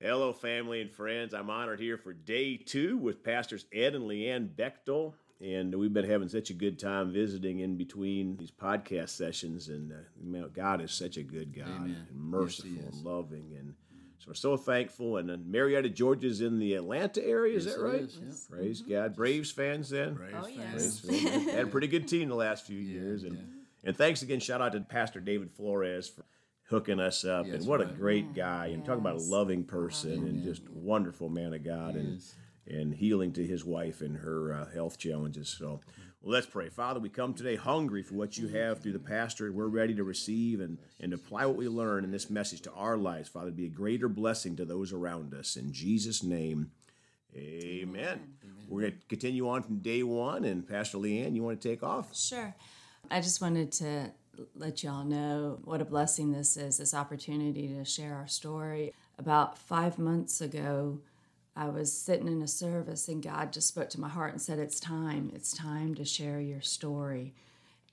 Hello, family and friends. I'm honored here for day two with Pastors Ed and Le Ann Bechtel. And we've been having such a good time visiting in between these podcast sessions. And uh, God is such a good God Amen. and merciful Yes, and loving. And so we're so thankful. And then Marietta, Georgia's in the Atlanta area. Is Yes, that right? is, yeah. Praise God. Braves fans then? Praise Oh, fans. yes. Braves fans. Had a pretty good team the last few years. And, and thanks again. Shout out to Pastor David Flores for hooking us up. Yes, and what a right. great guy. And talk about a loving person and just wonderful man of God and, and healing to his wife and her uh, health challenges. So well, let's pray. Father, we come today hungry for what you have through the pastor. We're ready to receive and, and apply what we learn in this message to our lives, Father, be a greater blessing to those around us. In Jesus' name, amen. We're going to continue on from day one. And Pastor Le Ann, you want to take off? Sure. I just wanted to let y'all know what a blessing this is this opportunity to share our story. About five months ago, I was sitting in a service and God just spoke to my heart and said, It's time. It's time to share your story.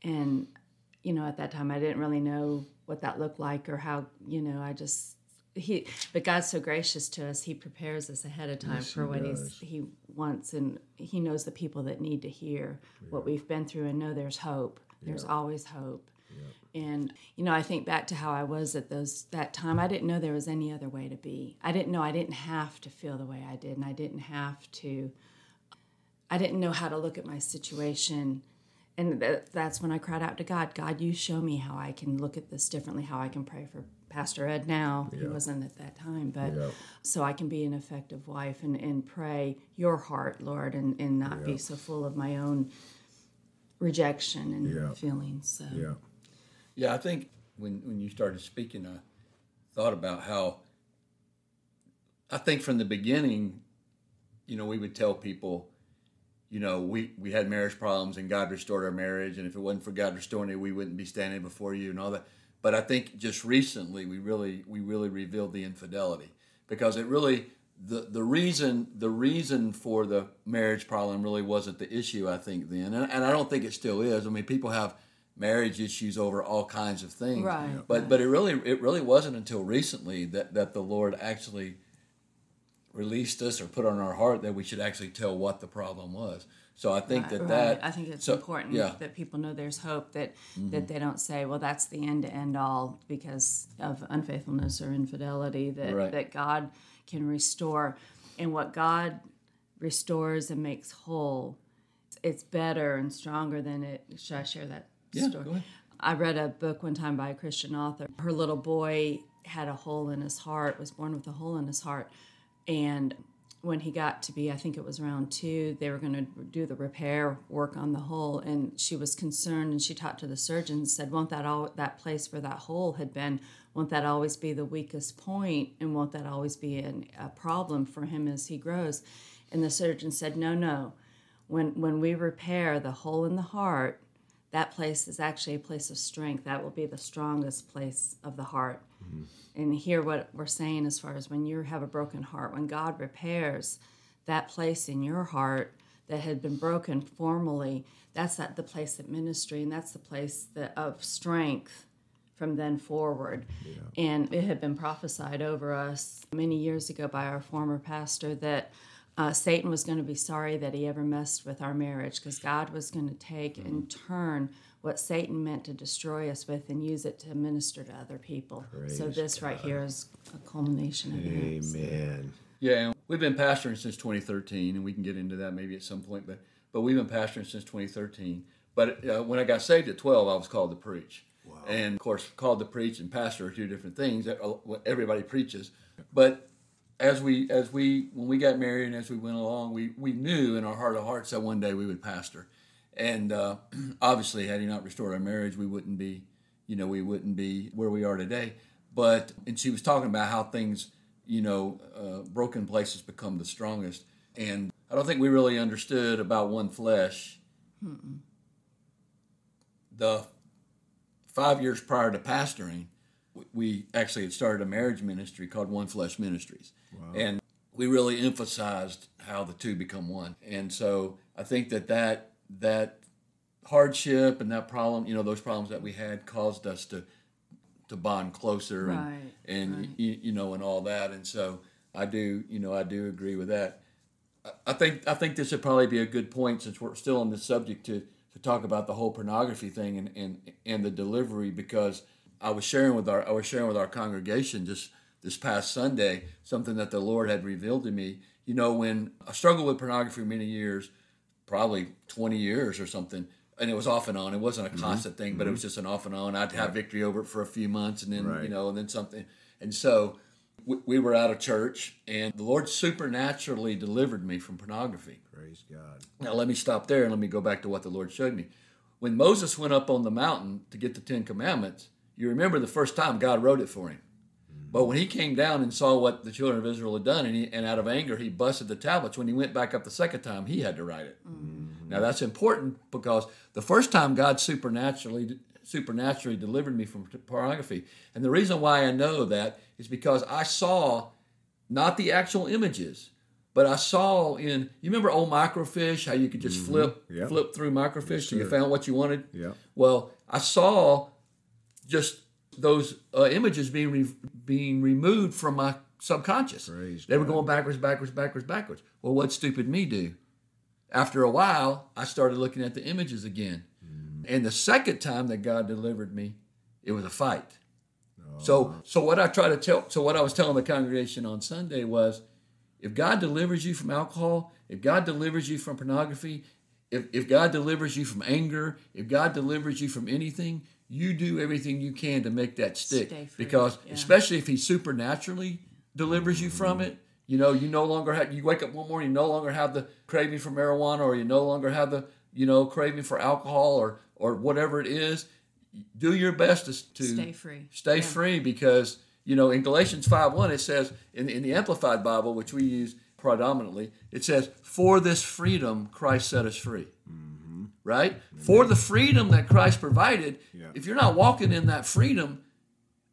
And, you know, at that time, I didn't really know what that looked like or how, you know, I just. He, but God's so gracious to us. He prepares us ahead of time for what he's, He wants, and He knows the people that need to hear what we've been through and know there's hope. There's always hope. And you know, I think back to how I was at those that time. I didn't know there was any other way to be. I didn't know I didn't have to feel the way I did, and I didn't have to. I didn't know how to look at my situation, and that, that's when I cried out to God. God, you show me how I can look at this differently. How I can pray for Pastor Ed now. He wasn't at that time, but Yeah. so I can be an effective wife and, and pray your heart, Lord, and, and not be so full of my own rejection and Yeah. feelings. So. Yeah. Yeah, I think when when you started speaking, I thought about how I think from the beginning, you know, we would tell people, you know, we we had marriage problems and God restored our marriage, and if it wasn't for God restoring it, we wouldn't be standing before you and all that. But I think just recently we really we really revealed the infidelity because it really the the reason the reason for the marriage problem really wasn't the issue I think then, and, and I don't think it still is. I mean, people have marriage issues over all kinds of things, Right, Yeah. But right. but it really it really wasn't until recently that that the Lord actually released us or put on our heart that we should actually tell what the problem was. So I think that Right. that I think it's so- important yeah. Mm-hmm. that people know there's hope that that they don't say, well, that's the end to end all because of unfaithfulness or infidelity. That Right. that God can restore, and what God restores and makes whole, it's better and stronger than it. Should I share that Yeah, story? go ahead. I read a book one time by a Christian author. Her little boy had a hole in his heart, was born with a hole in his heart. And when he got to be, I think it was around two, they were going to do the repair work on the hole. And she was concerned and she talked to the surgeon and said, Won't that, all, that place where that hole had been, won't that always be the weakest point? And won't that always be an, a problem for him as he grows? And the surgeon said, No, no. When, when we repair the hole in the heart, that place is actually a place of strength. That will be the strongest place of the heart. Mm-hmm. And here, what we're saying as far as when you have a broken heart, when God repairs that place in your heart that had been broken formally, that's at the place of ministry, and that's the place that, of strength from then forward. And it had been prophesied over us many years ago by our former pastor that uh, Satan was going to be sorry that he ever messed with our marriage because God was going to take and turn what Satan meant to destroy us with and use it to minister to other people. so Praise this right here is a culmination of that. Amen. Yeah, and we've been pastoring since 2013, and we can get into that maybe at some point. But but we've been pastoring since 2013. But uh, when I got saved at 12, I was called to preach, and of course, called to preach and pastor are two different things. Everybody preaches, but as we as we when we got married and as we went along, we we knew in our heart of hearts that one day we would pastor, and uh, obviously, had he not restored our marriage, we wouldn't be, you know, we wouldn't be where we are today. But and she was talking about how things, you know, uh, broken places become the strongest, and I don't think we really understood about one flesh. The five years prior to pastoring, we- we actually had started a marriage ministry called One Flesh Ministries, and we really emphasized how the two become one. And so I think that that that hardship and that problem, you know, those problems that we had caused us to to bond closer and Right, and right. You, you know and all that. And so I do, you know, I do agree with that. I- I think I think this would probably be a good point since we're still on this subject to to talk about the whole pornography thing and and, and the delivery because I was sharing with our I was sharing with our congregation just this past Sunday something that the Lord had revealed to me. You know, when I struggled with pornography for many years, probably 20 years or something and it was off and on. It wasn't a mm-hmm. constant thing but it was mm-hmm. just an off and on. I'd have victory over it for a few months and then Right. you know and then something. And so we, we were out of church and the lord supernaturally delivered me from pornography. Praise God. now let me stop there and let me go back to what the lord showed me. When moses went up on the mountain to get the ten commandments you remember the first time god wrote it for him but when he came down and saw what the children of Israel had done, and, he, and out of anger he busted the tablets, when he went back up the second time, he had to write it. Mm-hmm. Now that's important because the first time God supernaturally supernaturally delivered me from pornography, and the reason why I know that is because I saw not the actual images, but I saw in you remember old microfiche how you could just mm-hmm. flip Yep. flip through microfiche till you found what you wanted. Yeah. Well, I saw just those uh, images being re- being removed from my subconscious. Praise they were God. going backwards, backwards, backwards, backwards. Well, what stupid me do? After a while, I started looking at the images again, and the second time that God delivered me, it was a fight. So, so what I try to tell, so what I was telling the congregation on Sunday was, if God delivers you from alcohol, if God delivers you from pornography, if, if God delivers you from anger, if God delivers you from anything, you do everything you can to make that stick. Stay free, Because yeah. especially if He supernaturally delivers you from it, you know, you no longer have. You wake up one morning, you no longer have the craving for marijuana, or you no longer have the, you know, craving for alcohol, or or whatever it is. Do your best to, to Stay free. Stay Yeah. free because you know in Galatians 5 1 it says in, in the Amplified Bible, which we use predominantly, it says, For this freedom Christ set us free. Mm. Right? For the freedom that Christ provided, Yeah. if you're not walking in that freedom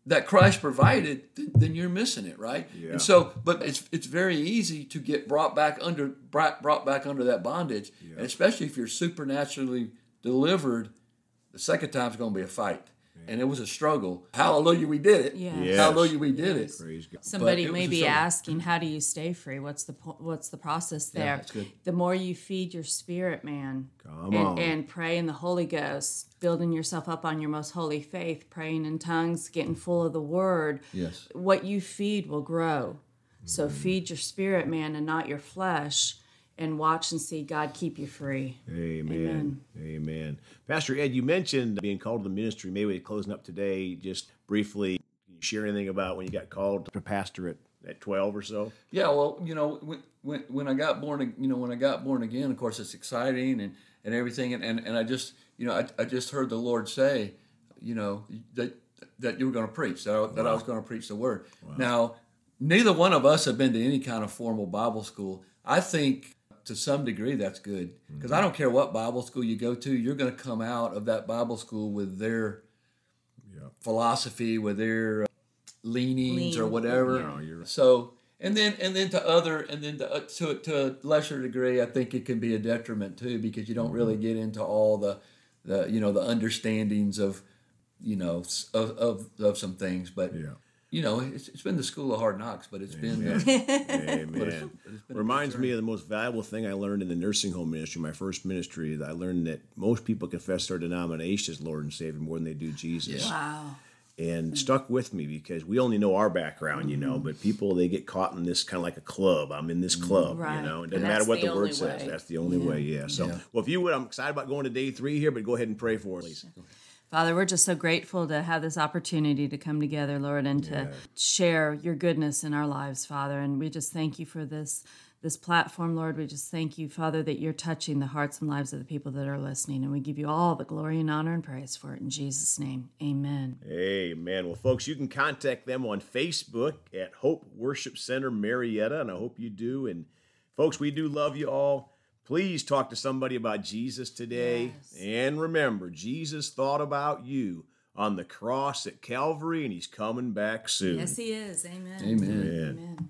that Christ provided, th- then you're missing it, right? Yeah. And so, but it's it's very easy to get brought back under brought, brought back under that bondage, and especially if you're supernaturally delivered, the second time's going to be a fight, and it was a struggle. Hallelujah, we did it. Yes. Yes. Hallelujah, we did it. Praise God. Somebody it may be asking, "How do you stay free? What's the po- what's the process there?" that's good. The more you feed your spirit, man, Come and, on. and pray in the Holy Ghost, building yourself up on your most holy faith, praying in tongues, getting full of the Word. Yes. What you feed will grow. So Mm-hmm. feed your spirit, man, and not your flesh, and watch and see God keep you free. Amen. Amen. Pastor Ed, you mentioned being called to the ministry. Maybe closing up today, just briefly, can you share anything about when you got called to pastor at, at 12 or so? Yeah, well, you know, when, when, when I got born, you know, when I got born again, of course, it's exciting and, and everything. And, and, and I just, you know, I, I just heard the Lord say, you know, that, that you were going to preach, that I, that I was going to preach the word. Now, neither one of us have been to any kind of formal Bible school. I think to some degree that's good because I don't care what Bible school you go to, you're going to come out of that Bible school with their philosophy, with their uh, leanings or whatever. No, right. So and then and then to other and then to, uh, to to a lesser degree, I think it can be a detriment too because you don't really get into all the the you know the understandings of you know of of, of some things. But Yeah. You know it's, it's been the school of hard knocks, but it's been uh, Amen. but it's been Reminds me of the most valuable thing I learned in the nursing home ministry, my first ministry. That I learned that most people confess their denomination as Lord and Savior more than they do Jesus. Wow. and stuck with me because we only know our background, you know, but people they get caught in this kind of like a club. I'm in this club, Right. you know. It doesn't matter what the the, word only says. That's the only way, yeah. So, Yeah. well, if you would, I'm excited about going to day three here, but go ahead and pray for us. please. Father, we're just so grateful to have this opportunity to come together, Lord, and to share your goodness in our lives, Father. And we just thank you for this this platform, Lord. We just thank you, Father, that you're touching the hearts and lives of the people that are listening. And we give you all the glory and honor and praise for it in Jesus' name. Amen. Amen. Well, folks, you can contact them on Facebook at Hope Worship Center Marietta, and I hope you do. And folks, we do love you all. Please talk to somebody about Jesus today. Yes. And remember, Jesus thought about you on the cross at Calvary, and he's coming back soon. Yes, he is. Amen. Amen. Amen. Amen.